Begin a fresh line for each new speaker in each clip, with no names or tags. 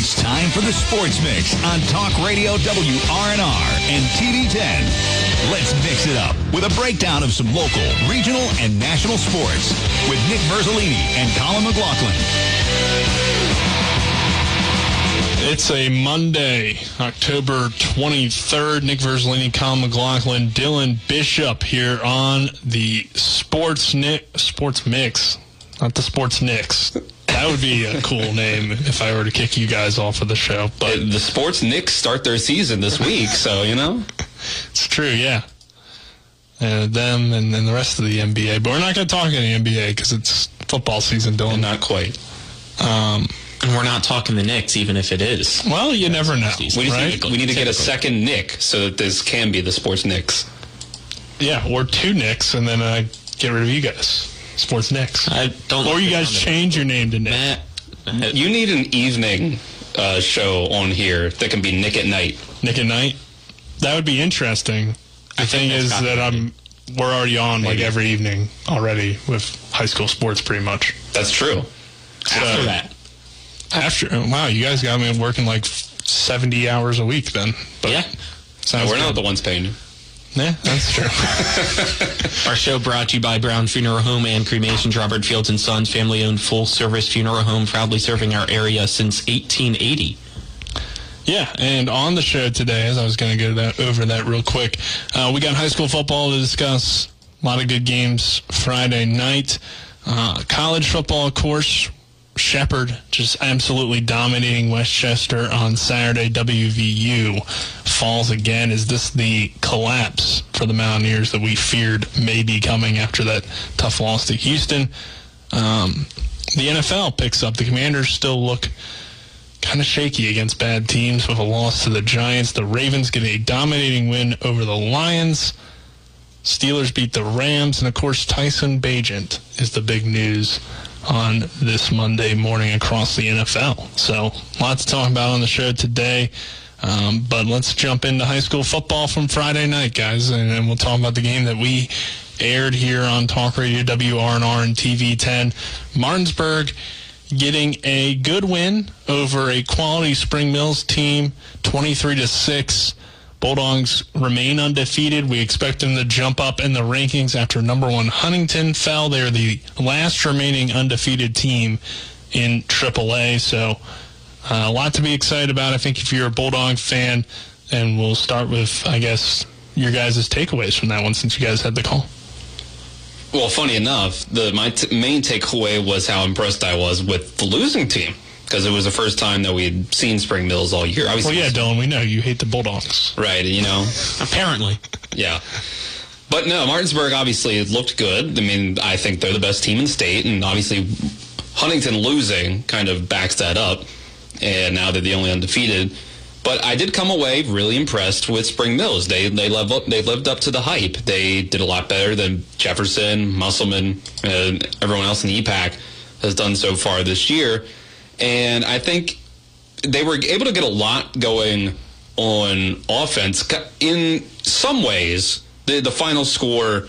It's time for the Sports Mix on Talk Radio WRNR and TV10. Let's mix it up with a breakdown of some local, regional, and national sports with Nick Verzolini and Colin McLaughlin.
It's a Monday, October 23rd. Nick Verzolini, Colin McLaughlin, Dylan Bishop here on the Sports Nick, Sports Mix, not the Sports Knicks. That would be a cool name if I were to kick you guys off of the show. But
the Sports Knicks start their season this week, so you know
it's true, yeah. And them and, and the rest of the NBA, but we're not going to talk any NBA because it's football season, Dylan.
not not quite.
Um,
and we're not talking the Knicks, even if it is.
Well, you never know.
We need,
right?
to, we need to get a second Nick so that this can be the Sports Knicks.
Yeah, or two Knicks, and then I get rid of you guys. Sports Knicks.
I don't.
Or you guys change your name to Nick.
Matt, Matt,
You need an evening uh, show on here that can be Nick at night.
Nick at Night. That would be interesting. The
I
thing is that I'm we're already on like every evening already with high school sports pretty much.
That's true.
after that.
After wow, you guys got me working like 70 hours a week then. But
Yeah.
sounds
We're
good.
not the ones paying you.
Yeah, that's true.
Our show brought to you by Brown Funeral Home and Cremations, Robert Fields and Sons, family-owned full-service funeral home, proudly serving our area since 1880.
Yeah, and on the show today, as I was going to go that, over that real quick, uh, we got high school football to discuss. A lot of good games Friday night. Uh, college football, of course. Shepherd just absolutely dominating West Chester on Saturday. WVU falls again. Is this the collapse for the Mountaineers that we feared may be coming after that tough loss to Houston? Um, the NFL picks up. The Commanders still look kind of shaky against bad teams with a loss to the Giants. The Ravens get a dominating win over the Lions. Steelers beat the Rams, and of course, Tyson Bagent is the big news on this Monday morning across the NFL. So, lots to talk about on the show today. Um, but let's jump into high school football from Friday night, guys, and, and we'll talk about the game that we aired here on Talk Radio WRNR and TV 10. Martinsburg getting a good win over a quality Spring Mills team, 23 to 6. Bulldogs remain undefeated. We expect them to jump up in the rankings after number one Huntington fell. They're the last remaining undefeated team in AAA. So uh, a lot to be excited about. I think if you're a Bulldog fan, and we'll start with, I guess, your guys' takeaways from that one since you guys had the call.
Well, funny enough, the my t- main takeaway was how impressed I was with the losing team because it was the first time that we had seen Spring Mills all year.
Well, yeah, Dylan, we know you hate the Bulldogs.
right? You know,
Apparently.
Yeah. But no, Martinsburg obviously looked good. I mean, I think they're the best team in state, and obviously Huntington losing kind of backs that up. And now they're the only undefeated. But I did come away really impressed with Spring Mills. They they lived up, they lived up to the hype. They did a lot better than Jefferson, Musselman, and everyone else in the EPAC has done so far this year. And I think they were able to get a lot going on offense. In some ways, the, the final score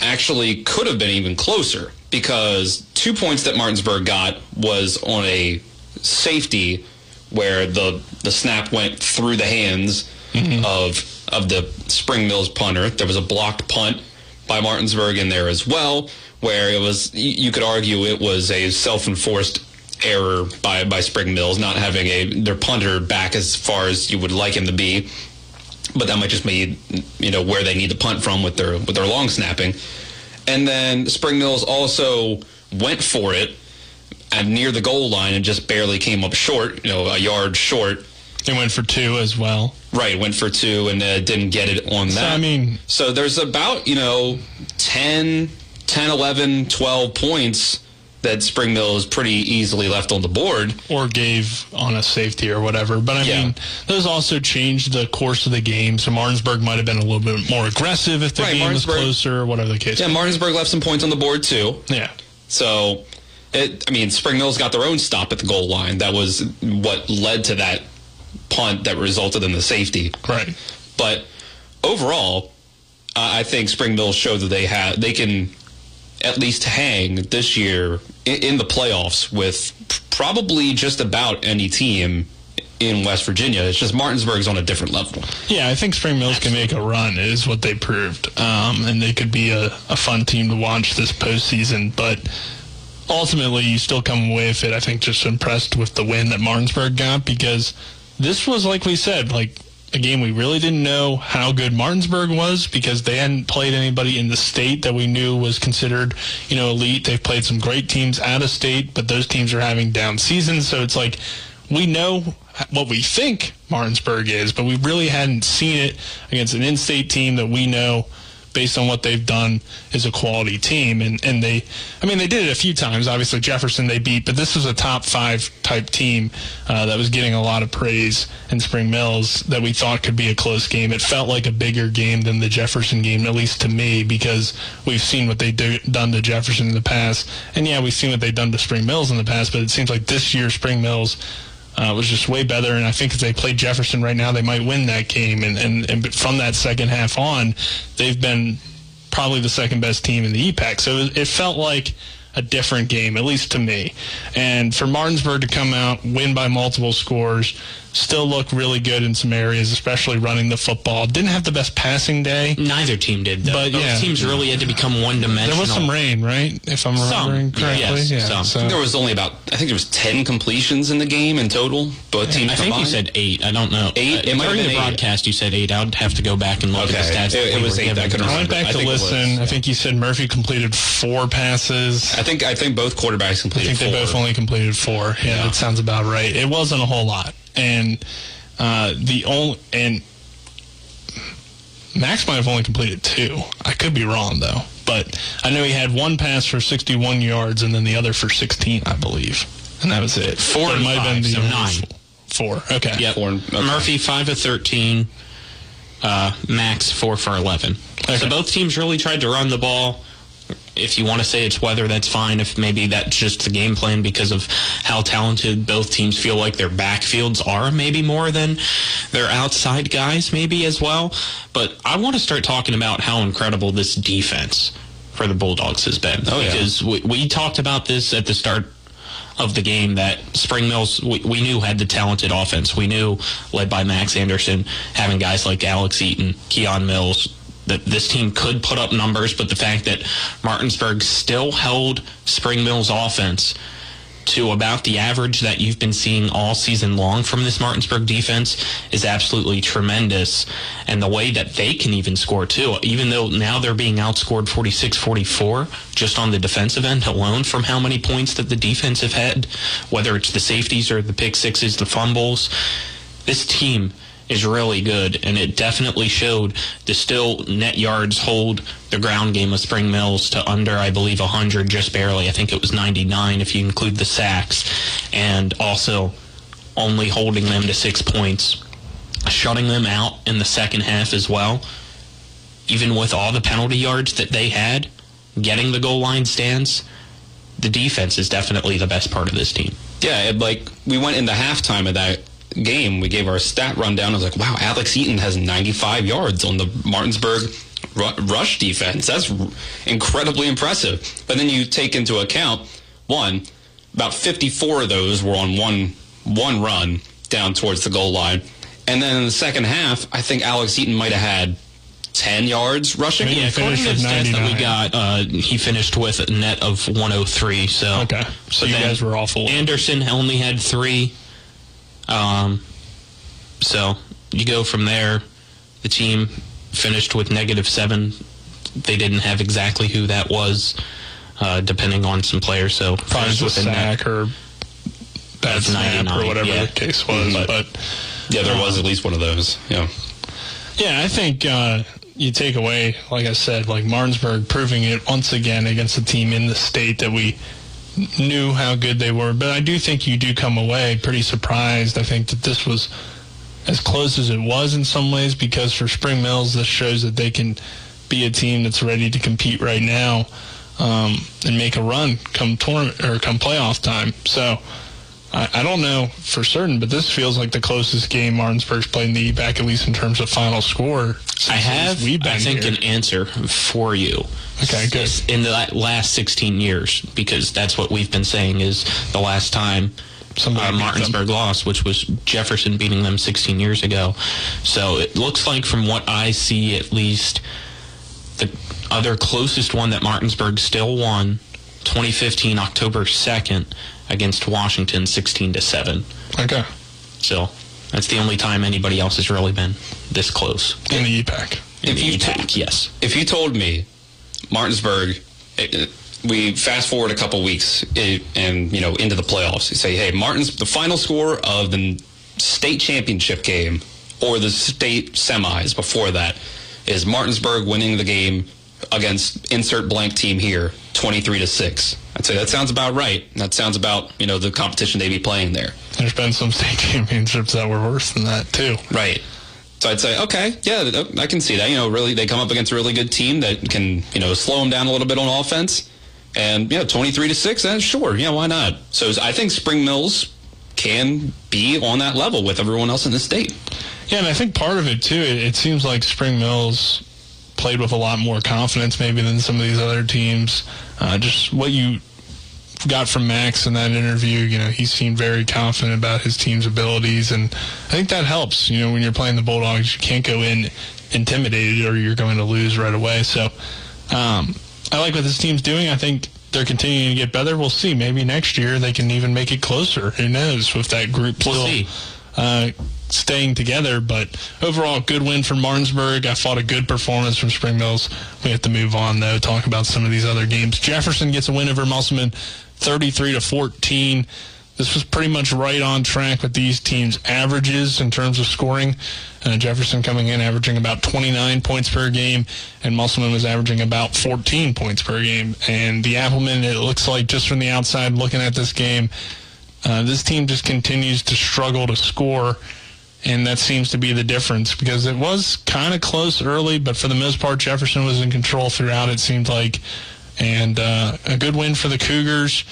actually could have been even closer because two points that Martinsburg got was on a safety where the the snap went through the hands mm-hmm. of of the Spring Mills punter. There was a blocked punt by Martinsburg in there as well, where it was you you could argue it was a self enforced error by by Spring Mills not having a their punter back as far as you would like him to be. But that might just be you know where they need to punt from with their with their long snapping. And then Spring Mills also went for it at near the goal line and just barely came up short, you know, a yard short.
They went for two as well.
Right, went for two and uh, didn't get it on that. So.
I mean,
So there's about, you know, 10, 10, 11, 12 points that Spring Mills pretty easily left on the board.
or gave on a safety or whatever. But I
Yeah.
mean, those also changed the course of the game. So Martinsburg might have been a little bit more aggressive if the
Right,
game was closer or whatever the case.
Yeah, Martinsburg left some points on the board too.
yeah.
So, it, I mean, Spring Mills got their own stop at the goal line. That was what led to that punt that resulted in the safety.
Right.
But overall, uh, I think Spring Mills showed that they have they can at least hang this year in, the playoffs with probably just about any team in West Virginia. It's just Martinsburg's on a different level.
Yeah, I think Spring Mills can make a run, is what they proved. Um, and they could be a, a fun team to watch this postseason. But ultimately, you still come away with it, I think, just impressed with the win that Martinsburg got because this was, like we said, like a game we really didn't know how good Martinsburg was because they hadn't played anybody in the state that we knew was considered, you know, elite. They've played some great teams out of state, but those teams are having down seasons. So it's like we know what we think Martinsburg is, but we really hadn't seen it against an in-state team that we know based on what they've done is a quality team. And, and they, I mean, they did it a few times. Obviously, Jefferson they beat, but this was a top five type team uh, that was getting a lot of praise in Spring Mills that we thought could be a close game. It felt like a bigger game than the Jefferson game, at least to me, because we've seen what they've do, done to Jefferson in the past. And yeah, we've seen what they've done to Spring Mills in the past, but it seems like this year Spring Mills uh, was just way better. And I think if they play Jefferson right now, they might win that game. And, and, and from that second half on, they've been probably the second best team in the EPAC. So it, it felt like a different game, at least to me. And for Martinsburg to come out, win by multiple scores, still look really good in some areas, especially running the football. Didn't have the best passing day.
Neither team did, though.
But,
Both
yeah.
teams really had to become one dimensional.
There was some rain, right? If I'm
Some,
remembering correctly.
yes,
yeah.
some.
So,
There was only about, I think there was 10 completions in the game in total, both teams
I think you said eight. I don't know.
Eight?
Uh,
It might have
during
been
the
eight.
broadcast, you said eight. I'd have to go back and look
Okay.
at the stats.
It- it was
were
eight. I
given.
couldn't
I went back
I
to
think it was,
listen. I
yeah.
think you said Murphy completed four passes.
I think I think both quarterbacks completed
I
completed
think they both only completed four. Yeah,
Yeah.
that sounds about right. It wasn't a whole lot, and uh, the only and Max might have only completed two. I could be wrong though, but I know he had one pass for 61 yards and then the other for 16, I believe, and that was it.
Four
it
and
might have been
five,
the
so nine.
Four. Okay.
Yep.
Four okay.
Murphy five of thirteen. Uh, Max four for eleven.
Okay.
So both teams really tried to run the ball. If you want to say it's weather, that's fine. If maybe that's just the game plan because of how talented both teams feel like their backfields are, maybe more than their outside guys, maybe as well. But I want to start talking about how incredible this defense for the Bulldogs has been.
Oh, yeah.
Because we, we talked about this at the start of the game that Spring Mills we, we knew had the talented offense. We knew, led by Max Anderson, having guys like Alex Eaton, Keon Mills, that this team could put up numbers, but the fact that Martinsburg still held Spring Mills offense to about the average that you've been seeing all season long from this Martinsburg defense is absolutely tremendous. And the way that they can even score too, even though now they're being outscored 46-44 just on the defensive end alone from how many points that the defense have had, whether it's the safeties or the pick sixes, the fumbles. This team is really good, and it definitely showed the still net yards hold the ground game of Spring Mills to under, I believe, 100, just barely. I think it was 99 if you include the sacks, and also only holding them to six points, shutting them out in the second half as well. Even with all the penalty yards that they had, getting the goal line stands, the defense is definitely the best part of this team.
Yeah, it, like we went into halftime of that game. We gave our stat rundown. I was like, wow, Alex Eaton has 95 yards on the Martinsburg ru- rush defense. That's r- incredibly impressive. But then you take into account one, about 54 of those were on one one run down towards the goal line, and then in the second half, I think Alex Eaton might have had 10 yards rushing.
Yeah,
According to the stats that we got, uh, he finished with a net of 103. So
Okay. So
But
you
then
guys were awful.
Anderson only had three. Um, so you go from there. The team finished with negative seven. They didn't have exactly who that was, uh, depending on some players. So
Probably
finished
just a
with a net
sack or bad
of
snap or whatever
yeah.
the case was.
Mhm.
But
Yeah, there was at least one of those. Yeah.
Yeah, I think uh, you take away, like I said, like Martinsburg proving it once again against a team in the state that we knew how good they were. But I do think you do come away pretty surprised. I think that this was as close as it was in some ways because for Spring Mills, this shows that they can be a team that's ready to compete right now um, and make a run come tournament or come playoff time. So. I, I don't know for certain, but this feels like the closest game Martinsburg's played in the back, at least in terms of final score.
I have,
we've been
I think,
here.
an answer for you.
Okay, good.
In the last 16 years, because that's what we've been saying is the last time uh. Martinsburg lost, which was Jefferson beating them 16 years ago. So it looks like, from what I see, at least the other closest one that Martinsburg still won, 2015 October 2nd against Washington, 16 to seven.
Okay.
So that's the only time anybody else has really been this close.
In the E EPAC.
In
If
the
you
EPAC, yes.
if you told me Martinsburg, eh, we fast forward a couple weeks eh, and you know into the playoffs, you say, hey, Martins, the final score of the state championship game or the state semis before that is Martinsburg winning the game against insert blank team here, twenty three to six. I'd say that sounds about right. That sounds about you know the competition they'd be playing there.
There's been some state championships that were worse than that too.
Right. So I'd say, okay, yeah, I can see that. You know, really, they come up against a really good team that can, you know, slow them down a little bit on offense. And, yeah, 23 to 6, then sure, yeah, why not? So I think Spring Mills can be on that level with everyone else in the state.
Yeah, and I think part of it too, it, it seems like Spring Mills played with a lot more confidence maybe than some of these other teams. Uh, just what you got from Max in that interview, you know, he seemed very confident about his team's abilities, and I think that helps. You know, when you're playing the Bulldogs, you can't go in intimidated or you're going to lose right away. So um, I like what this team's doing. I think they're continuing to get better. We'll see. Maybe next year they can even make it closer. Who knows with that group
We'll
still
see.
uh, staying together. But overall, good win for Martinsburg. I fought a good performance from Spring Mills. We have to move on though. Talk about some of these other games. Jefferson gets a win over Musselman, thirty-three to fourteen. This was pretty much right on track with these teams' averages in terms of scoring. Uh, Jefferson coming in averaging about 29 points per game, and Musselman was averaging about 14 points per game. And the Applemen, it looks like just from the outside looking at this game, uh, this team just continues to struggle to score, and that seems to be the difference because it was kind of close early, but for the most part, Jefferson was in control throughout. It seemed like, and uh, a good win for the Cougars.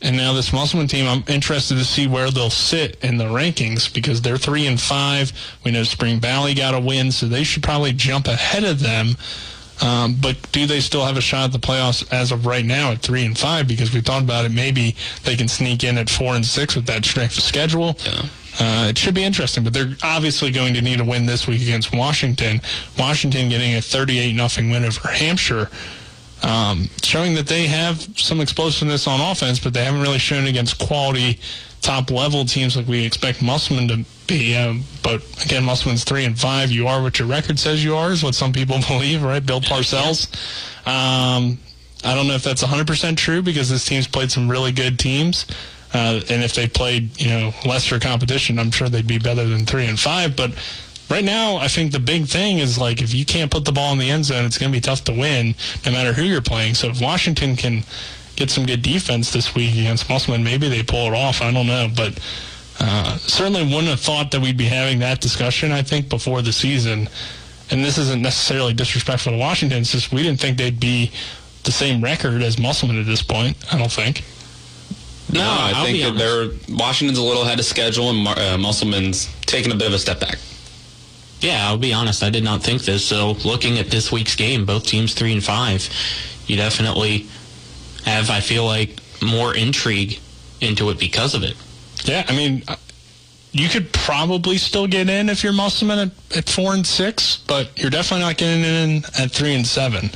And now this Musselman team, I'm interested to see where they'll sit in the rankings because they're three and five. We know Spring Valley got a win, so they should probably jump ahead of them. Um, but do they still have a shot at the playoffs as of right now at three and five? Because we thought about it, maybe they can sneak in at four and six with that strength of schedule.
Yeah.
Uh, it should be interesting, but they're obviously going to need a win this week against Washington. Washington getting a 38 nothing win over Hampshire, um, showing that they have some explosiveness on offense, but they haven't really shown against quality top level teams like we expect Musselman to be. Um, but again, Musselman's three and five. You are what your record says you are, is what some people believe, right? Bill Parcells. Um, I don't know if that's 100% true because this team's played some really good teams. Uh, and if they played, you know, lesser competition, I'm sure they'd be better than three and five. But right now, I think the big thing is like if you can't put the ball in the end zone, it's going to be tough to win, no matter who you're playing. So if Washington can get some good defense this week against Musselman, maybe they pull it off. I don't know, but uh, certainly wouldn't have thought that we'd be having that discussion. I think before the season, and this isn't necessarily disrespectful to Washington. It's just we didn't think they'd be the same record as Musselman at this point. I don't think.
No, I
I'll
think that
honest.
they're Washington's a little ahead of schedule, and Mar- uh, Musselman's taking a bit of a step back.
Yeah, I'll be honest. I did not think this. So, looking at this week's game, both teams three and five, you definitely have. I feel like more intrigue into it because of it.
Yeah, I mean, uh, you could probably still get in if you're Musselman at, at four and six, but you're definitely not getting in at three and seven.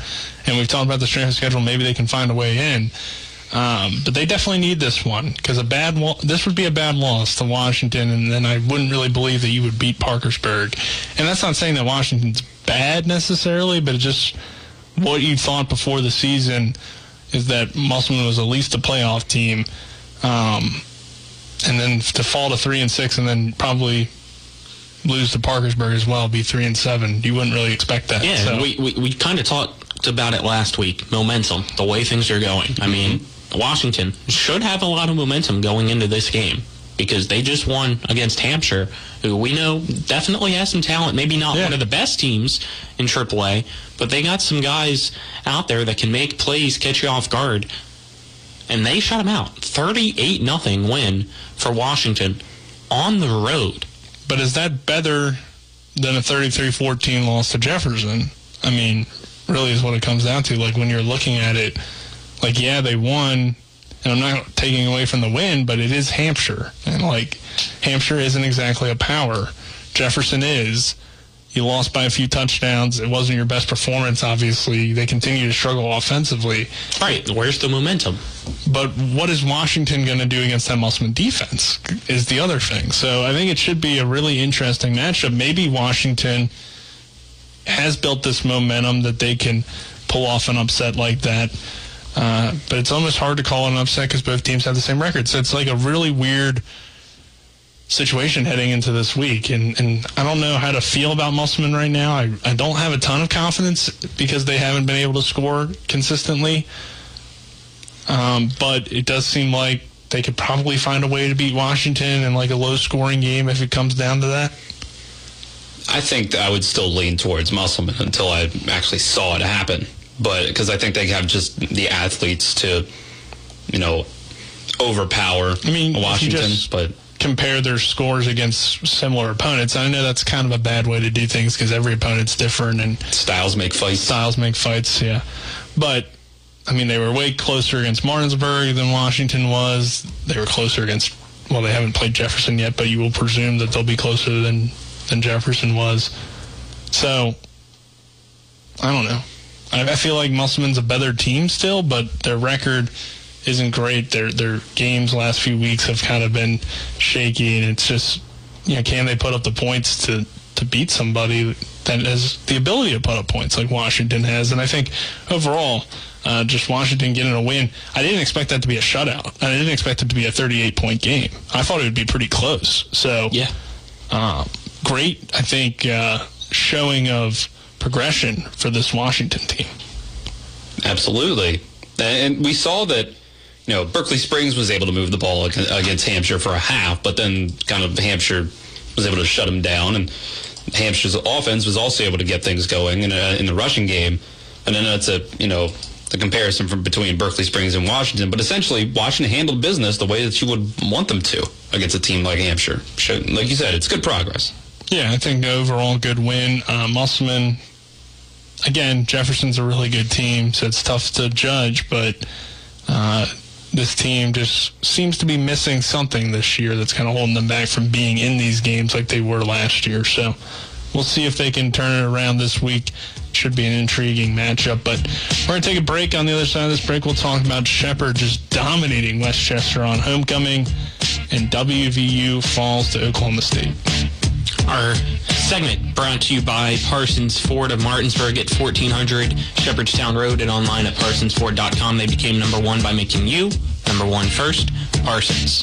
And we've talked about the strength of schedule. Maybe they can find a way in. Um, but they definitely need this one because a bad lo- this would be a bad loss to Washington, and then I wouldn't really believe that you would beat Parkersburg. And that's not saying that Washington's bad necessarily, but it's just what you thought before the season is that Musselman was at least a playoff team. Um, and then to fall to three and six, and then probably lose to Parkersburg as well, be three and seven. You wouldn't really expect that.
Yeah,
so.
we, we, we kind of talked about it last week. Momentum, the way things are going. I mean, Washington should have a lot of momentum going into this game because they just won against Hampshire, who we know definitely has some talent. Maybe not
Yeah.
one of the best teams in AAA, but they got some guys out there that can make plays, catch you off guard. And they shut them out. 38 nothing win for Washington on the road.
But is that better than a 33-14 loss to Jefferson? I mean, really is what it comes down to. Like when you're looking at it, like yeah, they won, and I'm not taking away from the win, but it is Hampshire, and like Hampshire isn't exactly a power. Jefferson is. You lost by a few touchdowns. It wasn't your best performance, obviously. They continue to struggle offensively.
Right. Where's the momentum?
But what is Washington going to do against that Musselman defense is the other thing. So I think it should be a really interesting matchup. Maybe Washington has built this momentum that they can pull off an upset like that. Uh, but it's almost hard to call an upset because both teams have the same record. So it's like a really weird situation heading into this week. And, and I don't know how to feel about Musselman right now. I, I don't have a ton of confidence because they haven't been able to score consistently. Um, but it does seem like they could probably find a way to beat Washington in like a low scoring game if it comes down to that.
I think I would still lean towards Musselman until I actually saw it happen. But because I think they have just the athletes to, you know, overpower
I mean,
Washington.
just-
But
compare their scores against similar opponents. I know that's kind of a bad way to do things because every opponent's different and
styles make fights.
styles make fights. Yeah, but I mean they were way closer against Martinsburg than Washington was. They were closer against. Well, they haven't played Jefferson yet, but you will presume that they'll be closer than than Jefferson was. So I don't know. I, I feel like Musselman's a better team still, but their record isn't great. Their their games last few weeks have kind of been shaky, and it's just you know can they put up the points to to beat somebody that has the ability to put up points like Washington has? And I think overall. Uh, just Washington getting a win. I didn't expect that to be a shutout. I didn't expect it to be a 38 point game. I thought it would be pretty close. So,
Yeah.
um, great, I think, uh, showing of progression for this Washington team.
Absolutely. And we saw that, you know, Berkeley Springs was able to move the ball against Hampshire for a half, but then kind of Hampshire was able to shut them down. And Hampshire's offense was also able to get things going in, a, in the rushing game. And then that's a, you know, the comparison from between Berkeley Springs and Washington. But essentially, Washington handled business the way that you would want them to against a team like Hampshire. Like you said, it's good progress.
Yeah, I think overall good win. Uh, Musselman, again, Jefferson's a really good team, so it's tough to judge, but uh, this team just seems to be missing something this year that's kind of holding them back from being in these games like they were last year. So we'll see if they can turn it around this week. Should be an intriguing matchup, but we're going to take a break. On the other side of this break, we'll talk about Shepherd just dominating West Chester on homecoming, and WVU falls to Oklahoma State.
Our segment brought to you by Parsons Ford of Martinsburg at 1400 Shepherdstown Road and online at parsonsford.com. They became number one by making you number one first. Parsons.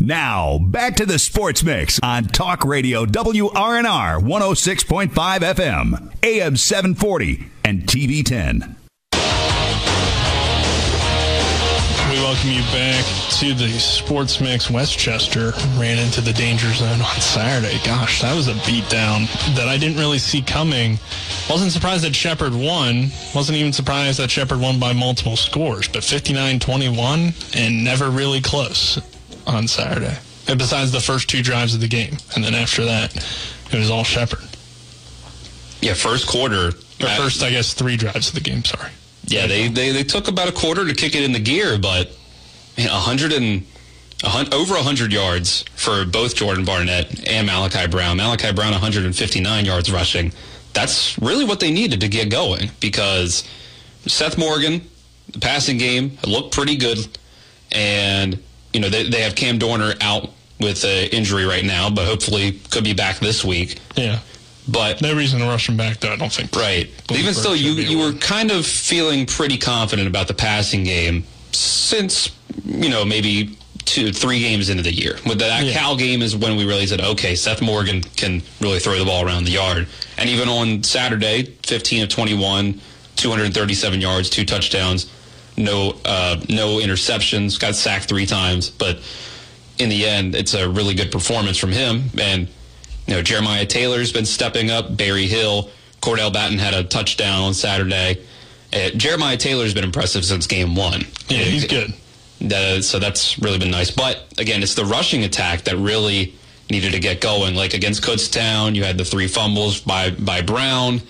Now, back to the Sports Mix on Talk Radio WRNR 106.5 FM, AM 740, and TV 10.
Welcome you back to the Sports Mix. West Chester ran into the danger zone on Saturday. Gosh, that was a beatdown that I didn't really see coming. Wasn't surprised that Shepherd won. Wasn't even surprised that Shepherd won by multiple scores, but 59-21 and never really close on Saturday. And besides the first two drives of the game, and then after that, it was all Shepherd.
Yeah, first quarter.
Or uh, first, I guess, three drives of the game. Sorry.
Yeah, they, they, they took about a quarter to kick it into gear, but man, 100 and over 100 yards for both Jordan Barnett and Malachi Brown. Malachi Brown 159 yards rushing. That's really what they needed to get going because Seth Morgan, the passing game looked pretty good, and you know they, they have Cam Dorner out with an injury right now, but hopefully could be back this week.
Yeah.
But
No reason to rush him back, though, I don't think.
Right. But even still, you you were kind of feeling pretty confident about the passing game since you know maybe two three games into the year. With that
Yeah.
Cal game is when we really said, okay, Seth Morgan can really throw the ball around the yard. And even on Saturday, 15 of 21, 237 yards, two touchdowns, no uh, no interceptions, got sacked three times, but in the end, it's a really good performance from him. And you know, Jeremiah Taylor's been stepping up. Barry Hill, Cordell Batten had a touchdown on Saturday. Uh, Jeremiah Taylor's been impressive since game one.
Yeah, he's good.
Uh, so that's really been nice. But again, it's the rushing attack that really needed to get going. Like against Kutztown, you had the three fumbles by by Brown,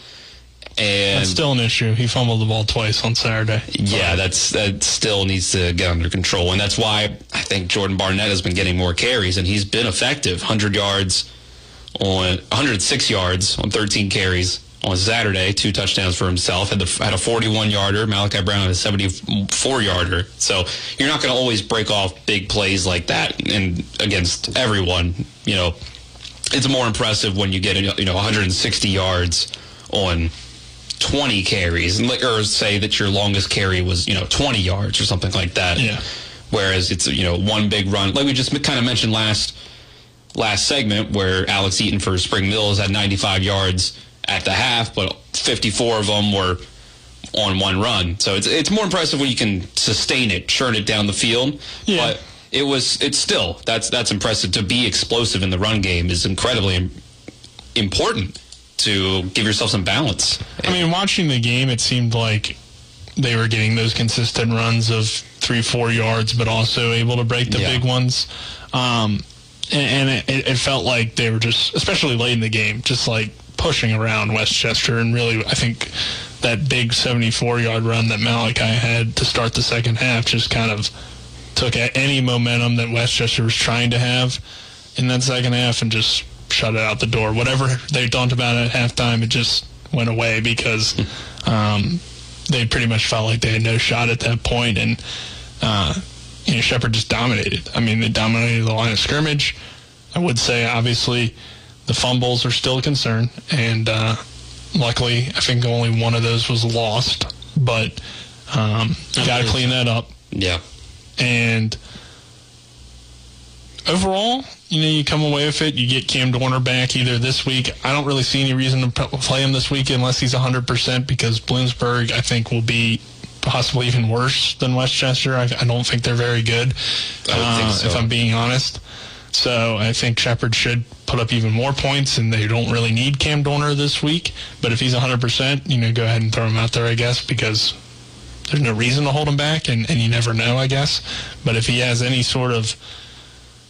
and
That's still an issue. He fumbled the ball twice on Saturday.
yeah, that's that still needs to get under control, and that's why I think Jordan Barnett has been getting more carries, and he's been effective. 100 yards on 106 yards on 13 carries on Saturday, two touchdowns for himself. Had the, had a 41 yarder. Malachi Brown had a 74 yarder. So you're not going to always break off big plays like that, and against everyone, you know, it's more impressive when you get you know 160 yards on 20 carries, or say that your longest carry was you know 20 yards or something like that.
Yeah.
Whereas it's you know one big run, like we just kind of mentioned last last segment, where Alex Eaton for Spring Mills had 95 yards at the half, but 54 of them were on one run. So it's it's more impressive when you can sustain it, churn it down the field.
Yeah.
But it was it's still that's that's impressive to be explosive in the run game is incredibly important to give yourself some balance.
I mean, watching the game, it seemed like they were getting those consistent runs of three, four yards, but also able to break the
Yeah.
big ones. Um, and it, it felt like they were just, especially late in the game, just like pushing around West Chester. And really, I think that big 74 yard run that Malachi had to start the second half just kind of took any momentum that West Chester was trying to have in that second half and just shut it out the door. Whatever they talked about at halftime, it just went away because um, they pretty much felt like they had no shot at that point, and uh, you know Shepherd just dominated. I mean, they dominated the line of scrimmage. I would say, obviously, the fumbles are still a concern, and uh, luckily, I think only one of those was lost, but um, you got to clean that up
Yeah.
and overall, you know, you come away with it. You get Cam Dorner back either this week. I don't really see any reason to play him this week unless he's 100% because Bloomsburg, I think, will be possibly even worse than West Chester. I, I don't think they're very good,
I would think
uh,
so.
if I'm being honest. So I think Shepherd should put up even more points, and they don't really need Cam Dorner this week. But if he's 100%, you know, go ahead and throw him out there, I guess, because there's no reason to hold him back, and, and you never know, I guess. But if he has any sort of,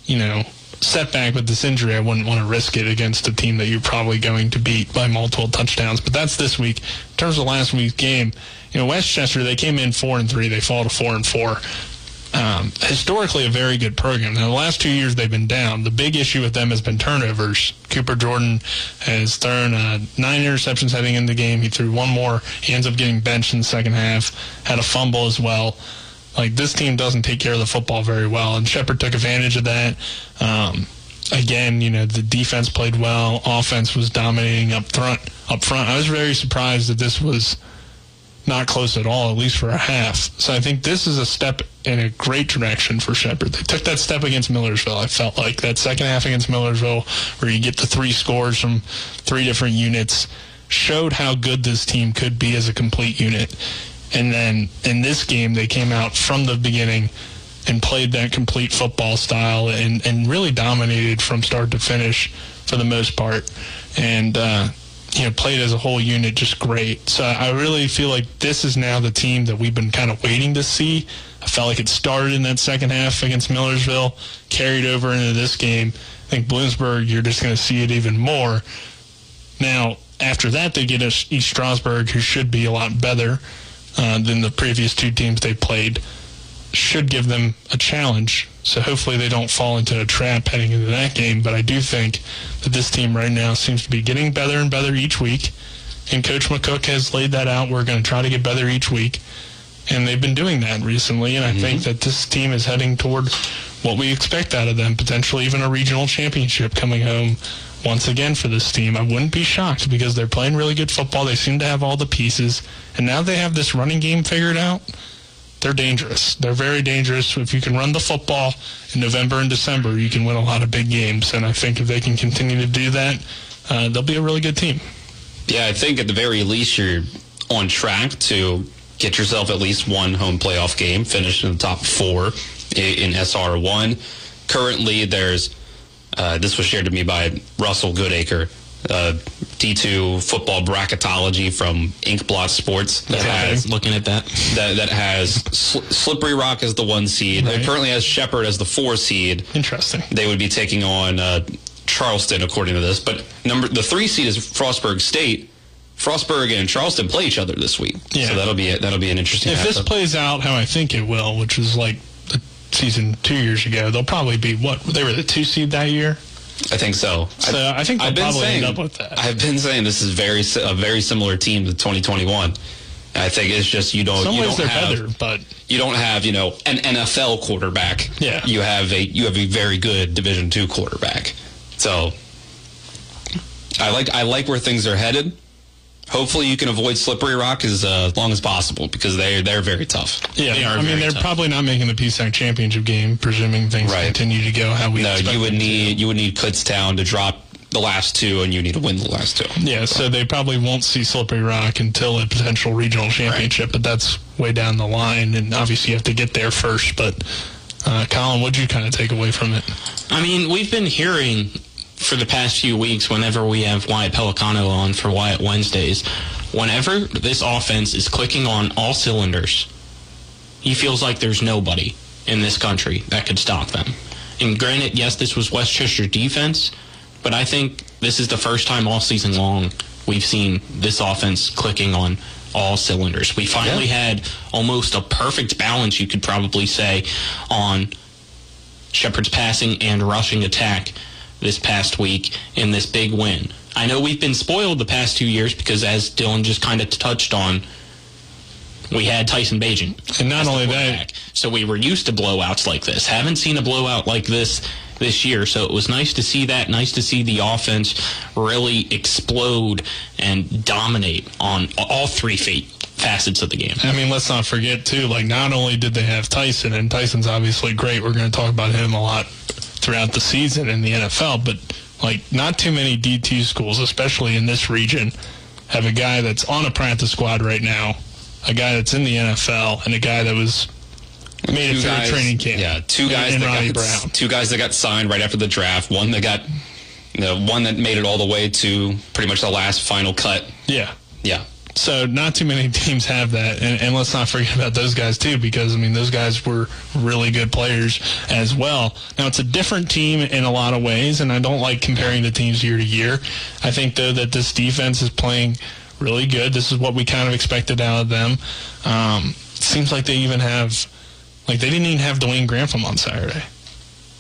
you know, setback with this injury, I wouldn't want to risk it against a team that you're probably going to beat by multiple touchdowns. But that's this week. In terms of last week's game, you know, West Chester they came in four and three, they fall to four and four. Um, historically, a very good program. Now, the last two years they've been down. The big issue with them has been turnovers. Cooper Jordan has thrown uh, nine interceptions heading into the game. He threw one more. He ends up getting benched in the second half. Had a fumble as well. Like this team doesn't take care of the football very well, and Shepherd took advantage of that. Um, again, you know the defense played well. Offense was dominating up front. Up front, I was very surprised that this was not close at all, at least for a half. So I think this is a step in a great direction for Shepherd. They took that step against Millersville. I felt like that second half against Millersville, where you get the three scores from three different units, showed how good this team could be as a complete unit. And then in this game, they came out from the beginning and played that complete football style and, and really dominated from start to finish for the most part. And, uh, you know, played as a whole unit just great. So I really feel like this is now the team that we've been kind of waiting to see. I felt like it started in that second half against Millersville, carried over into this game. I think Bloomsburg, you're just going to see it even more. Now, after that, they get us East Stroudsburg, who should be a lot better uh, than the previous two teams they played. Should give them a challenge. So hopefully they don't fall into a trap heading into that game. But I do think that this team right now seems to be getting better and better each week. And Coach McCook has laid that out. We're going to try to get better each week. And they've been doing that recently. And I think that this team is heading toward what we expect out of them, potentially even a regional championship coming home once again for this team. I wouldn't be shocked because they're playing really good football. They seem to have all the pieces. And now they have this running game figured out. They're dangerous. They're very dangerous. If you can run the football in November and December, you can win a lot of big games. And I think if they can continue to do that, uh, they'll be a really good team.
Yeah, I think at the very least you're on track to get yourself at least one home playoff game, finish in the top four i- in SR1. Currently, there's uh, this was shared to me by Russell Goodacre, uh, D2 football bracketology from Inkblot Sports that has
looking at that.
that, that has Sl- Slippery Rock as the one seed.
Right.
It currently has Shepherd as the four seed
Interesting.
they would be taking on uh, Charleston, according to this. But number the three seed is Frostburg State. Frostburg and Charleston play each other this week,
Yeah.
so that'll be it. That'll be an interesting.
If this plays out how I think it will, which is like season two years ago, they'll probably be what they were the two seed that year.
I think so.
So I think they'll
I've been
probably
saying,
end up with that.
I've been saying this is very a very similar team to 2021. I think it's just you don't
Some
you
ways
don't
they're
have
better, but
you don't have you know an NFL quarterback.
Yeah.
you have a you have a very good Division two quarterback. So I like I like where things are headed. Hopefully, you can avoid Slippery Rock as uh, long as possible because they they're very tough.
yeah,
They are
I mean they're
tough.
probably not making the PSAC championship game, presuming things
Right.
continue to go how we.
No, you would
them to.
need you would need Kutztown to drop the last two, and you need to win the last two.
Yeah, so they probably won't see Slippery Rock until a potential regional championship, but that's way down the line, and obviously you have to get there first. But uh, Colin, what'd you kind of take away from it?
I mean, we've been hearing for the past few weeks, whenever we have Wyatt Pelicano on for Wyatt Wednesdays, whenever this offense is clicking on all cylinders, he feels like there's nobody in this country that could stop them. And granted, yes, this was West Chester defense, but I think this is the first time all season long we've seen this offense clicking on all cylinders. We finally had almost a perfect balance, you could probably say, on Shepherd's passing and rushing attack this past week in this big win. I know we've been spoiled the past two years because, as Dylan just kind of touched on, we had Tyson Bagent.
And not only that-
so we were used to blowouts like this. Haven't seen a blowout like this this year. So it was nice to see that. Nice to see the offense really explode and dominate on all three fa- facets of the game.
I mean, let's not forget too. Like, not only did they have Tyson, and Tyson's obviously great. We're going to talk about him a lot throughout the season in the NFL. But like, not too many D2 schools, especially in this region, have a guy that's on a practice squad right now, a guy that's in the NFL, and a guy that was made it
Two
through
guys-
training camp.
Yeah, two guys
in
that
Ronnie
got
Brown.
two guys that got signed right after the draft. One that got you know, one that made it all the way to pretty much the last final cut.
Yeah.
Yeah.
So not too many teams have that, and, and let's not forget about those guys too, because I mean those guys were really good players as well. Now it's a different team in a lot of ways, and I don't like comparing the teams year to year. I think though that this defense is playing really good. This is what we kind of expected out of them. Um, seems like they even have, like they didn't even have Dwayne Grantham on Saturday.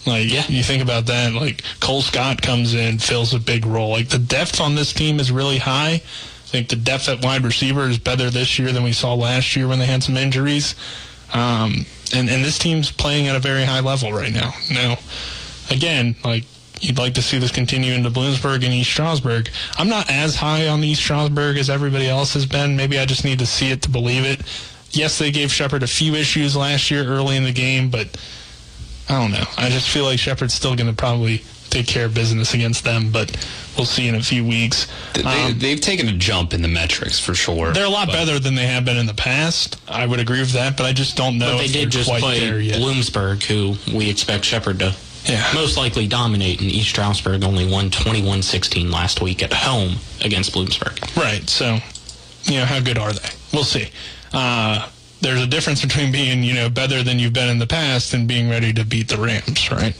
Like
Yeah.
you think about that, like Cole Scott comes in, fills a big role. Like the depth on this team is really high. I think the depth at wide receiver is better this year than we saw last year when they had some injuries. Um, and and this team's playing at a very high level right now. Now, again, like you'd like to see this continue into Bloomsburg and East Stroudsburg. I'm not as high on East Stroudsburg as everybody else has been. Maybe I just need to see it to believe it. Yes, they gave Shepherd a few issues last year early in the game, but I don't know. I just feel like Shepherd's still going to probably take care of business against them, but we'll see in a few weeks.
They,
Um,
they've taken a jump in the metrics for sure.
they're a lot
But-
better than they have been in the past. I would agree with that, but I just don't know
But they
if
did just
quite
play. Bloomsburg, who we expect Shepherd to
Yeah.
most likely dominate. And East Stroudsburg only won 21-16 last week at home against Bloomsburg.
Right. So, you know, how good are they? We'll see. Uh, there's a difference between being, you know, better than you've been in the past and being ready to beat the Rams, right?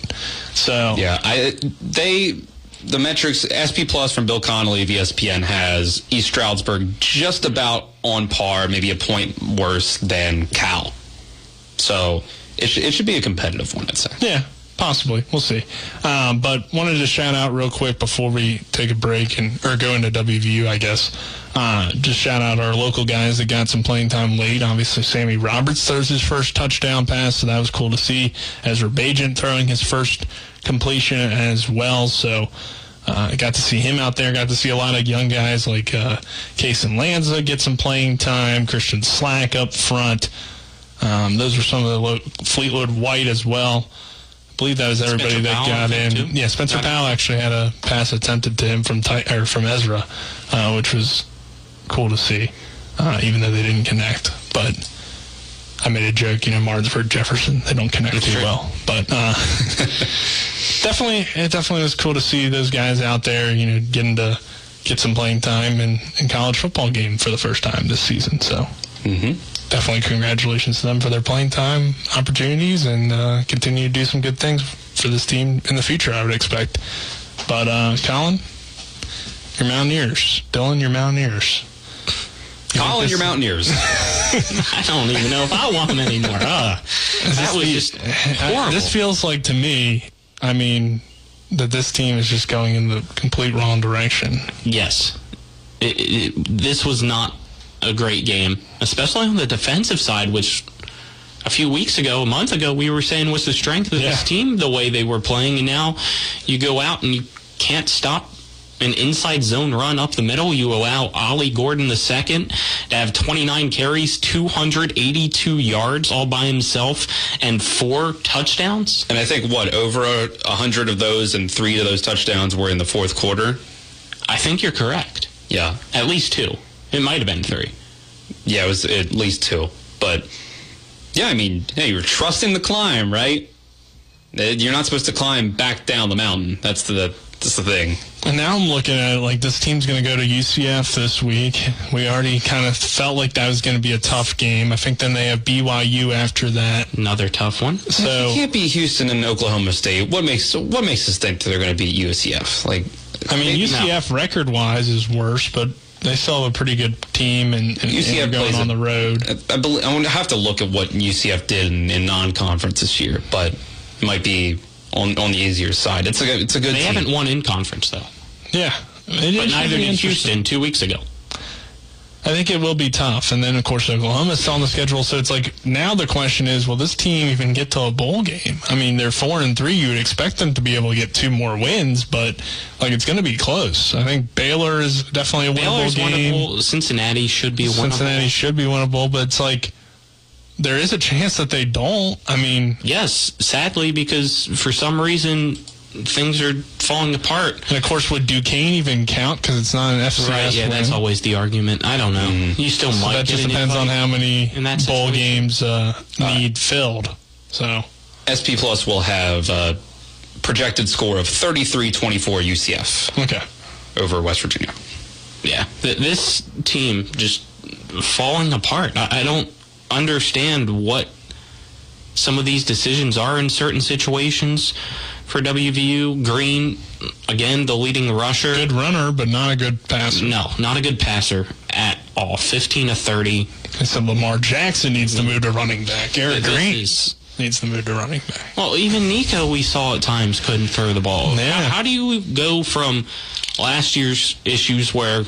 So,
Yeah, I they the metrics SP Plus from Bill Connolly of ESPN has East Stroudsburg just about on par, maybe a point worse than Cal. So it, sh- it should be a competitive one, I'd say.
Yeah, possibly. We'll see. Um, but wanted to shout out real quick before we take a break and or go into WVU, I guess. Uh, just shout out our local guys that got some playing time late. Obviously, Sammy Roberts throws his first touchdown pass, so that was cool to see. Ezra Bagent throwing his first completion as well. So. Uh, I got to see him out there. Got to see a lot of young guys like uh, Kason Lanza get some playing time. Christian Slack up front. Um, those were some of the lo- Fleetwood White as well. I believe that was everybody
Spencer
that
Powell,
got in.
too.
Yeah, Spencer
Got.
Powell actually had a pass attempted to him from Ty- or from Ezra, uh, which was cool to see, uh, even though they didn't connect. But I made a joke, you know, Martinsburg Jefferson, they don't connect too
true.
well. But uh, definitely, it definitely was cool to see those guys out there, you know, getting to get some playing time in, in college football game for the first time this season. So
Mm-hmm.
definitely congratulations to them for their playing time opportunities and uh, continue to do some good things for this team in the future. I would expect. But uh, Colin, your Mountaineers. Dylan, your Mountaineers.
Colin,
think
your Mountaineers.
I don't even know if I want them anymore. Uh, that was just horrible.
This feels like to me, I mean, that this team is just going in the complete wrong direction.
Yes. It, it, this was not a great game, especially on the defensive side, which a few weeks ago, a month ago, we were saying was the strength of
Yeah.
this team, the way they were playing. And now you go out and you can't stop an inside zone run up the middle. You allow Ollie Gordon the second to have 29 carries, 282 yards all by himself, and four touchdowns.
and I think, what, over a 100 of those and three of those touchdowns were in the fourth quarter?
I think you're correct.
Yeah.
At least two. It might have been three.
Yeah, it was at least two. But, yeah, I mean, hey, you're trusting the climb, right? Uh, You're not supposed to climb back down the mountain. That's the that's the thing.
And now I'm looking at it like this team's going to go to UCF this week. We already kind of felt like that was going to be a tough game. I think then they have BYU after that.
Another tough one.
So
you can't be Houston and Oklahoma State. What makes what makes us think that they're going to beat UCF? Like,
I mean,
maybe-
UCF record wise is worse, but they still have a pretty good team and, and,
UCF
and going
plays
on the road.
I, believe, I would have to look at what UCF did in, in non-conference this year, but it might be on on the easier side. It's a good- it's a good.
They
team.
haven't won in conference though,
Yeah, it
but neither did. Houston two weeks ago.
I think it will be tough. And then, of course, Oklahoma's still on the schedule. So it's like now the question is, will this team even get to a bowl game? I mean, they're four and three. You would expect them to be able to get two more wins, but like it's going to be close. I think Baylor is definitely a winnable
Baylor's
game.
winnable. Cincinnati should be
Cincinnati
winnable.
should be winnable, but it's like there is a chance that they don't. I mean,
Yes, sadly, because for some reason things are falling apart.
and of course, would Duquesne even count because it's not an FCS
Right? Yeah,
win?
that's always the argument. I don't know. You still
So
might.
that
get
just
an
depends on how many
in that
bowl games uh, need filled. So.
SP Plus will have a projected score of 33-24 UCF
Okay.
over West Virginia.
Yeah, Th- this team just falling apart. I, I don't understand what some of these decisions are in certain situations for WVU. Greene, again, the leading rusher.
Good runner, but not a good passer.
No, not a good passer at all. 15 to 30.
I said Lamar Jackson needs to move to running back.
Garrett
Greene
is-
needs to move to running back.
Well, even Nico, we saw at times couldn't throw the ball.
Yeah.
How, how do you go from last year's issues where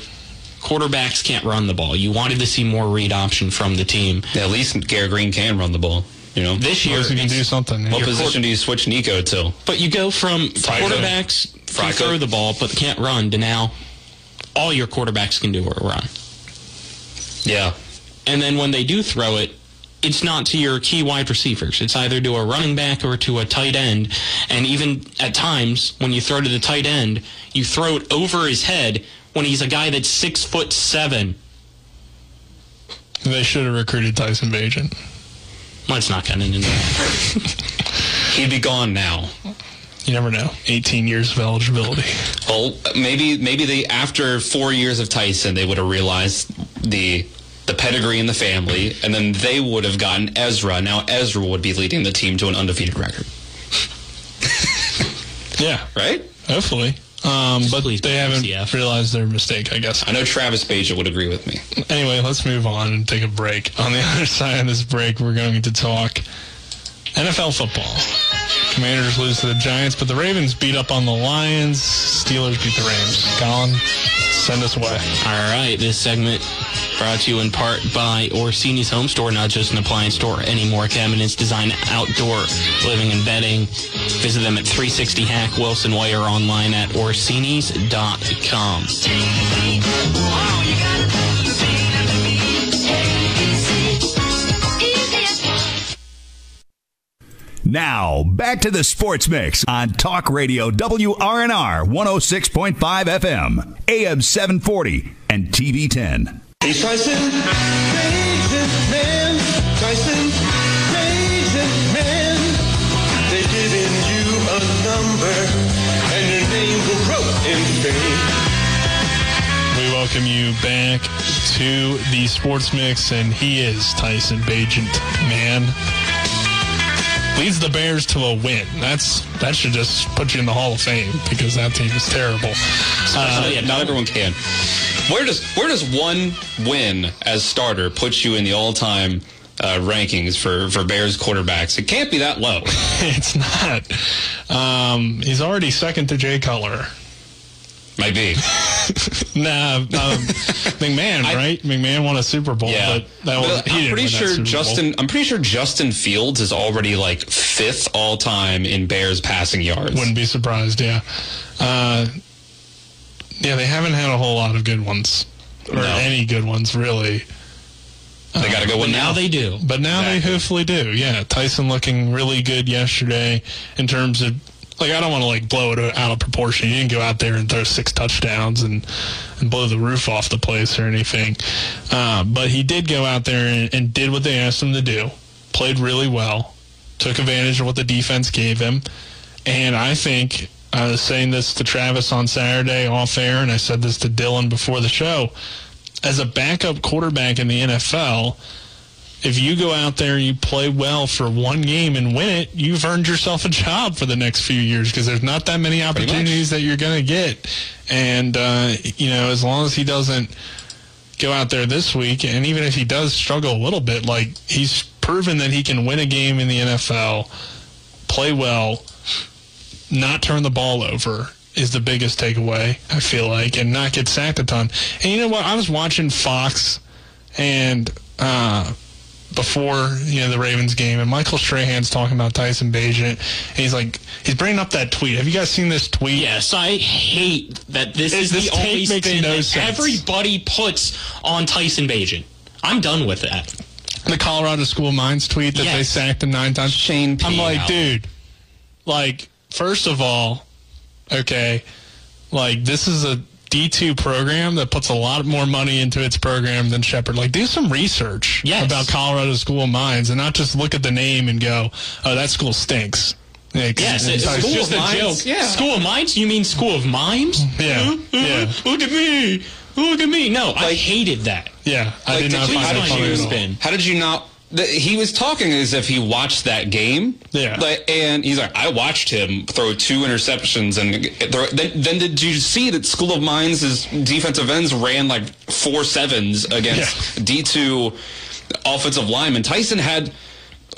quarterbacks can't run the ball? You wanted to see more read option from the team.
Yeah, at least Garrett Greene can run the ball. You know,
This year,
Unless he can do something.
what
yeah.
position do you switch Nico to?
But you go from
Frico.
quarterbacks can
Frico.
throw the ball but can't run to now all your quarterbacks can do are run.
Yeah,
And then when they do throw it, it's not to your key wide receivers. It's either to a running back or to a tight end. And even at times, when you throw to the tight end, you throw it over his head when he's a guy that's six foot seven.
They should have recruited Tyson Bagent.
Let's not get into that.
he'd be gone now.
You never know. 18 years of eligibility.
Well, maybe maybe they after four years of Tyson, they would have realized the the pedigree in the family, and then they would have gotten Ezra. Now Ezra would be leading the team to an undefeated record,
Yeah,
right?
hopefully. Um, but
Please
they haven't
UCF.
realized their mistake, I guess.
I know Travis Bagent would agree with me.
Anyway, let's move on and take a break. On the other side of this break, we're going to talk NFL football. Commanders lose to the Giants, but the Ravens beat up on the Lions. Steelers beat the Rams. Colin, send us away.
All right, this segment brought to you in part by Orsini's Home Store, not just an appliance store, any more cabinets, design outdoor living and bedding. Visit them at 360 Hack Wilson Way or online at orsinis.com.
Now, back to the Sports Mix on Talk Radio WRNR 106.5 FM, AM 740, and TV 10.
He's Tyson, crazy man. Tyson, crazy man. They're giving you a number, and your name will grow in fame.
We welcome you back to the Sports Mix, and he is Tyson Bagent, man. Leads the Bears to a win. That's that should just put you in the Hall of Fame because that team is terrible.
Uh, yeah, not everyone can. Where does where does one win as starter put you in the all time uh, rankings for for Bears quarterbacks? It can't be that low.
it's not. Um, he's already second to Jay Cutler.
Might be.
nah, um, McMahon,
I-
right? McMahon won a Super Bowl,
Yeah,
but that was
But I'm pretty sure. Justin. I'm pretty sure Justin Fields is already like fifth all time in Bears passing yards.
Wouldn't be surprised, yeah. Uh, yeah, they haven't had a whole lot of good ones, or
No.
any good ones really.
they got to go
one
win
now they do.
But now they hopefully do. Yeah, Tyson looking really good yesterday in terms of like I don't want to like blow it out of proportion. He didn't go out there and throw six touchdowns and and blow the roof off the place or anything. Uh, but he did go out there and, and did what they asked him to do. Played really well. Took advantage of what the defense gave him. And I think I was saying this to Travis on Saturday off air, and I said this to Dylan before the show. As a backup quarterback in the NFL, if you go out there and you play well for one game and win it, you've earned yourself a job for the next few years because there's not that many opportunities that you're going to get. And, uh, you know, as long as he doesn't go out there this week, and even if he does struggle a little bit, like he's proven that he can win a game in the NFL, play well, not turn the ball over is the biggest takeaway, I feel like, and not get sacked a ton. And you know what? I was watching Fox and uh, before you know the Ravens game, and Michael Strahan's talking about Tyson Bagent, and he's like, he's bringing up that tweet. Have you guys seen this tweet?
Yes, I hate that this
This-
is
this
the only
makes
spin
no
that
sense.
everybody puts on Tyson Bagent. I'm done with that.
The Colorado School of Mines tweet that they sacked him nine times.
Shane
I'm
P.
like,
out.
dude, like, first of all, okay, like this is a D2 program that puts a lot more money into its program than Shepherd. Like, do some research
Yes.
about Colorado School of Mines and not just look at the name and go, oh, that school stinks. Like,
Yes,
and
it's
Tyson-
School
of
of
Mines,
Mines.
yeah.
School of Mines? You mean School of Mimes?
Yeah,
Huh?
yeah.
Look at me. Look at me. No, I hated that.
Yeah, I
Like,
did
did
not
you-
find
how
it
did
funny
you
at all.
spin?
How did you not? The, he was talking as if he watched that game.
Yeah.
Like, and he's like, I watched him throw two interceptions, and throw, then, then did you see that School of Mines' defensive ends ran like four sevens against D two offensive linemen? Tyson had.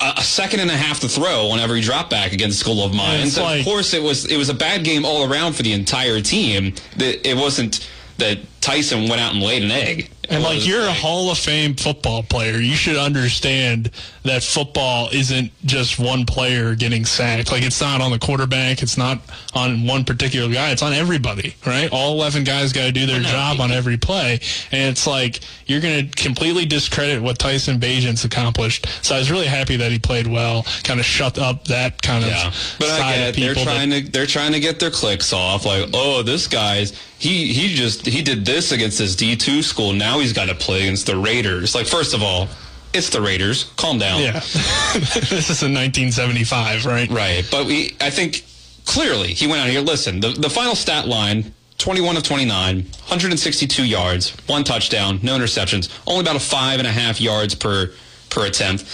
A second and a half to throw on every drop back against School of Mines.
like-
of course, it was it was a bad game all around for the entire team. That it wasn't that Tyson went out and laid an egg.
And like you're a Hall of Fame football player, you should understand that football isn't just one player getting sacked. Like it's not on the quarterback, it's not on one particular guy, it's on everybody, right? All 11 guys got to do their job on every play, and it's like you're going to completely discredit what Tyson Bagent's accomplished. So I was really happy that he played well, kind of shut up that kind of
Yeah, but I get. They're
people. that-
trying to they're trying to get their clicks off. Like, oh, this guy's he he just he did this against his D two school. Now he's got to play against the Raiders. Like, first of all, it's the Raiders. Calm down.
yeah, this is in 1975, right?
Right. But we I think clearly he went out here. Listen, the the final stat line. 21 of 29, 162 yards, one touchdown, no interceptions, only about a five and a half yards per per attempt.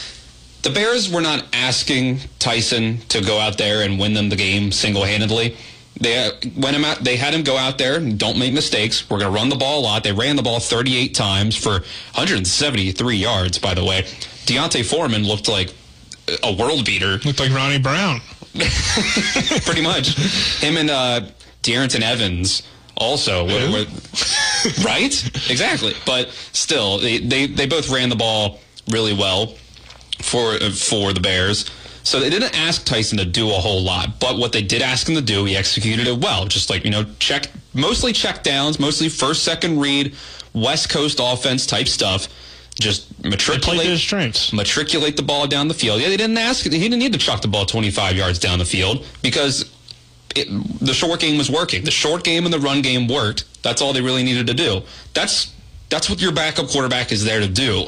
The Bears were not asking Tyson to go out there and win them the game single handedly. They uh, went him out. They had him go out there don't make mistakes. We're going to run the ball a lot. They ran the ball 38 times for 173 yards. By the way, D'Onta Foreman looked like a world beater
Looked like Ronnie Brown.
pretty much. Him and uh, Darrynton Evans also were, were right, exactly. But still, they, they they both ran the ball really well for for the Bears. So they didn't ask Tyson to do a whole lot, but what they did ask him to do, he executed it well. Just like you know, check mostly check downs, mostly first second read, West Coast offense type stuff. Just matriculate
strengths.
matriculate the ball down the field. Yeah, they didn't ask. He didn't need to chuck the ball 25 yards down the field because it, the short game was working. The short game and the run game worked. That's all they really needed to do. That's that's what your backup quarterback is there to do.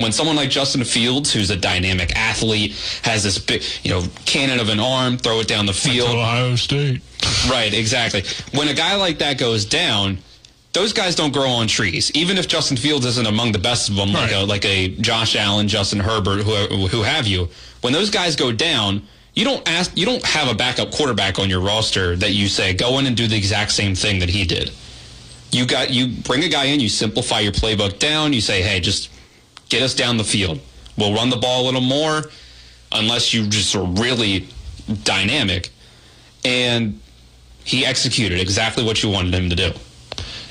When someone like Justin Fields, who's a dynamic athlete, has this big, you know, cannon of an arm, throw it down the field.
Ohio State.
Right, exactly. When a guy like that goes down, those guys don't grow on trees. Even if Justin Fields isn't among the best of them, like
Right.
a like a Josh Allen, Justin Herbert, who who have you, when those guys go down, you don't ask, you don't have a backup quarterback on your roster that you say go in and do the exact same thing that he did. You got you bring a guy in, you simplify your playbook down. You say, hey, just get us down the field. We'll run the ball a little more, unless you just are really dynamic. And he executed exactly what you wanted him to do.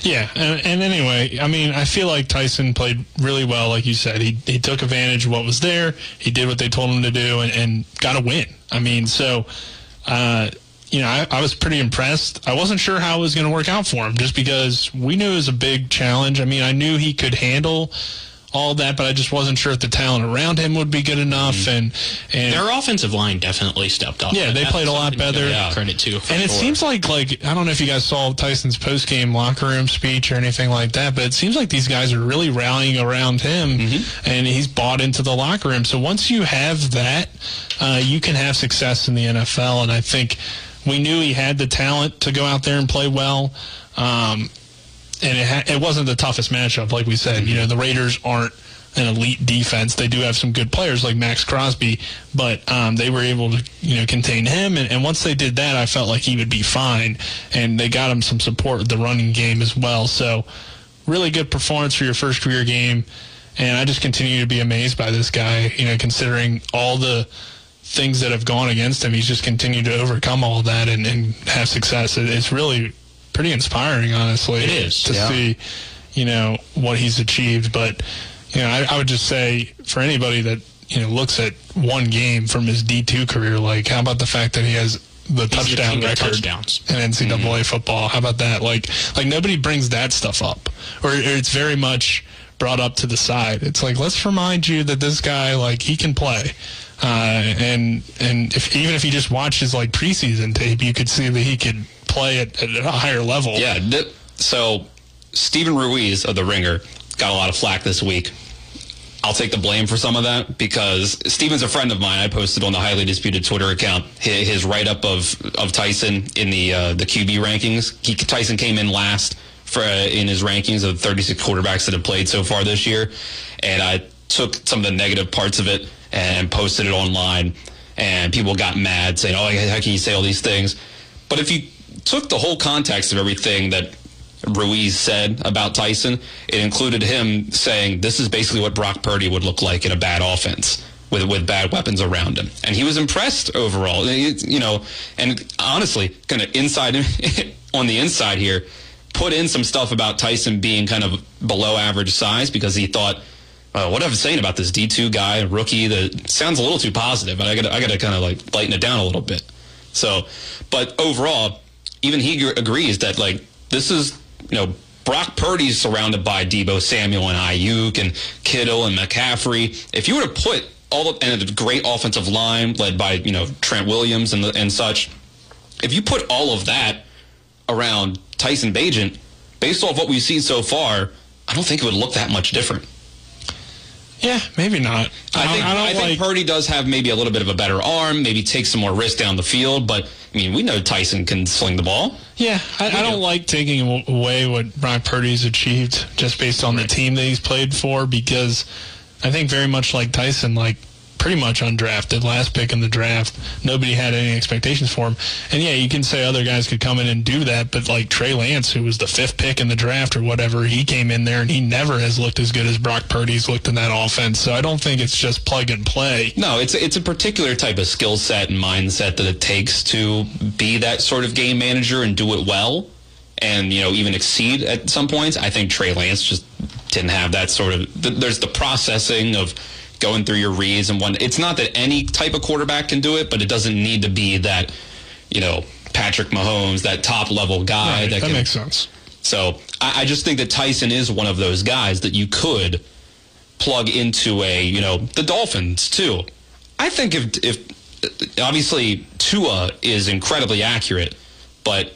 Yeah, and, and anyway, I mean, I feel like Tyson played really well, like you said. He he took advantage of what was there. He did what they told him to do, and, and got a win. I mean, so uh, you know, I, I was pretty impressed. I wasn't sure how it was going to work out for him, just because we knew it was a big challenge. I mean, I knew he could handle all that, but I just wasn't sure if the talent around him would be good enough. And and
Their offensive line definitely stepped up.
Yeah, they played a lot better. Yeah.
Credit to, for
and it seems like like I don't know if you guys saw Tyson's post game locker room speech or anything like that, but it seems like these guys are really rallying around him,
Mm-hmm.
and he's bought into the locker room. So once you have that, uh, you can have success in the NFL. And I think we knew he had the talent to go out there and play well. Um, and it, ha- it wasn't the toughest matchup, like we said. You know, the Raiders aren't an elite defense. They do have some good players like Maxx Crosby, but um, they were able to, you know, contain him. And, and once they did that, I felt like he would be fine. And they got him some support with the running game as well. So, really good performance for your first career game. And I just continue to be amazed by this guy. You know, considering all the things that have gone against him, he's just continued to overcome all that and, and have success. It, it's really pretty inspiring, honestly.
It is,
to
yeah.
see, you know, what he's achieved. But you know, I, I would just say for anybody that you know looks at one game from his D two career, like how about the fact that he has the
the
touchdown record
touchdowns.
in NCAA mm-hmm. football? How about that? Like, like nobody brings that stuff up, or, or it's very much brought up to the side. It's like let's remind you that this guy, like, he can play. Uh, and and if even if you just watch his like preseason tape, you could see that he could play at, at a higher level.
Yeah. th- So Steven Ruiz of the Ringer got a lot of flack this week. I'll take the blame for some of that because Steven's a friend of mine. I posted on the highly disputed Twitter account his, his write up of of Tyson in the uh, the QB rankings. He, Tyson came in last for uh, in his rankings of the 36 quarterbacks that have played so far this year, and I took some of the negative parts of it and posted it online, and people got mad saying, "Oh, how can you say all these things?" But if you took the whole context of everything that Ruiz said about Tyson, it included him saying this is basically what Brock Purdy would look like in a bad offense with with bad weapons around him, and he was impressed overall. You know, and honestly, kind of inside on the inside here, put in some stuff about Tyson being kind of below average size because he thought. Uh, what I'm saying about this D2 guy, rookie, that sounds a little too positive. I got I got to kind of like lighten it down a little bit. So, but overall, even he gr- agrees that like this is you know Brock Purdy's surrounded by Deebo Samuel and Aiyuk and Kittle and McCaffrey. If you were to put all of, and a great offensive line led by you know Trent Williams and the, and such, if you put all of that around Tyson Bagent, based off what we've seen so far, I don't think it would look that much different.
Yeah, maybe not.
I,
don't-
think
I
I think
like.
Purdy does have maybe a little bit of a better arm, maybe take some more risk down the field. But I mean, we know Tyson can sling the ball.
Yeah, I, I
do.
don't like taking away what Brock Purdy's achieved just based on the team that he's played for because I think very much like Tyson, like pretty much undrafted, last pick in the draft. Nobody had any expectations for him. And yeah, you can say other guys could come in and do that, but like Trey Lance, who was the fifth pick in the draft or whatever, he came in there and he never has looked as good as Brock Purdy's looked in that offense. So I don't think it's just plug and play.
No, it's it's a particular type of skill set and mindset that it takes to be that sort of game manager and do it well, and you know even exceed at some points. I think Trey Lance just didn't have that sort of. th- There's the processing of going through your reads and one. It's not that any type of quarterback can do it, but it doesn't need to be that, you know, Patrick Mahomes, that top level guy
Right,
that,
that
can
makes sense.
So I, I just think that Tyson is one of those guys that you could plug into a, you know, the Dolphins too. I think if if obviously Tua is incredibly accurate, but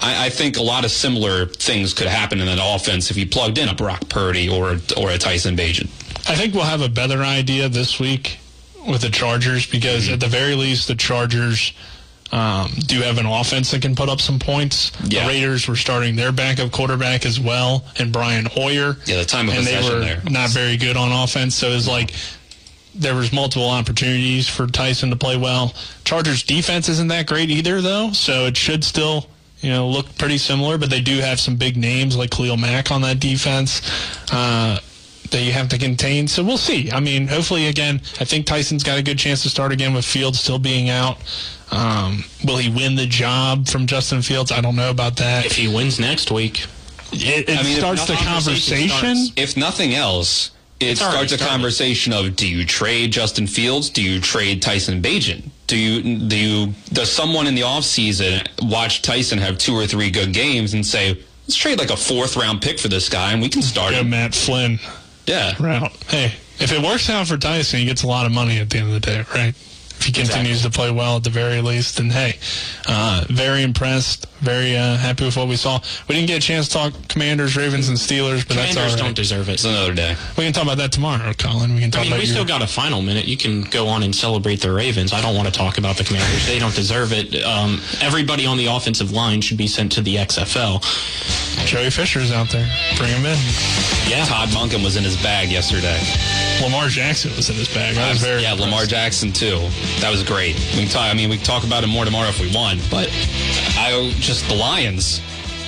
I, I think a lot of similar things could happen in that offense if you plugged in a Brock Purdy or or a Tyson Bagent.
I think we'll have a better idea this week with the Chargers because at the very least the Chargers um, do have an offense that can put up some points.
Yeah.
The Raiders were starting their backup quarterback as well, and Brian Hoyer.
Yeah, the time of
and they were
there.
not very good on offense. So it was like there was multiple opportunities for Tyson to play well. Chargers defense isn't that great either, though, so it should still you know look pretty similar. But they do have some big names like Khalil Mack on that defense. Uh, that you have to contain. So we'll see. I mean, hopefully, again, I think Tyson's got a good chance to start again with Fields still being out. Um, will he win the job from Justin Fields? I don't know about that.
If he wins next week,
It, it
I mean,
starts the
nothing-
conversation.
starts.
If nothing else, it
already
starts a conversation of do you trade Justin Fields? Do you trade Tyson Bagent? Do you do you does someone in the offseason watch Tyson have two or three good games and say, let's trade like a fourth round pick for this guy and we can start
Go
him?
Matt Flynn
Yeah.
route. Hey, if it works out for Tyson, he gets a lot of money at the end of the day, right? If he continues to play well at the very least, then hey, uh, very impressed, very uh, happy with what we saw. We didn't get a chance to talk Commanders, Ravens, and Steelers, but that's
Commanders don't deserve it.
It's another day.
We can talk about that tomorrow, Colin. We can talk
I mean,
about
we
your-
still got a final minute. You can go on and celebrate the Ravens. I don't want to talk about the Commanders. They don't deserve it. Um, everybody on the offensive line should be sent to the XFL.
Joey Fisher's out there. Bring him in.
Yeah.
Todd Monken was in his bag yesterday.
Lamar Jackson was in his bag. I was very
yeah, Lamar. Jackson too. That was great. We can talk. I mean, we can talk about it more tomorrow if we want. But I just the Lions.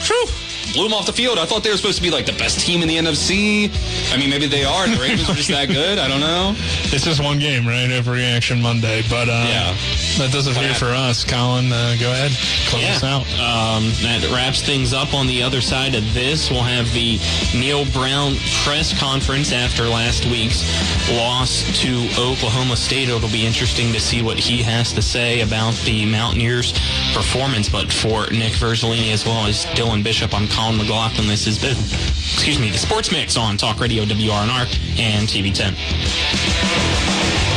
Whew, blew them off the field. I thought they were supposed to be like the best team in the NFC. I mean, maybe they are. And the Ravens are just that good. I don't know.
It's just one game, right? Overreaction Monday, but uh,
Yeah.
that doesn't
What
do it for us. Colin, uh, go ahead, close us out.
Um, that wraps things up on the other side of this. We'll have the Neal Brown press conference after last week's loss to Oklahoma State. It'll be interesting to see what he has to say about the Mountaineers' performance. But for Nick Verzolini as well as Dylan Bishop, I'm Colin McLaughlin. This has been, excuse me, the Sports Mix on Talk Radio WRNR and TV 10.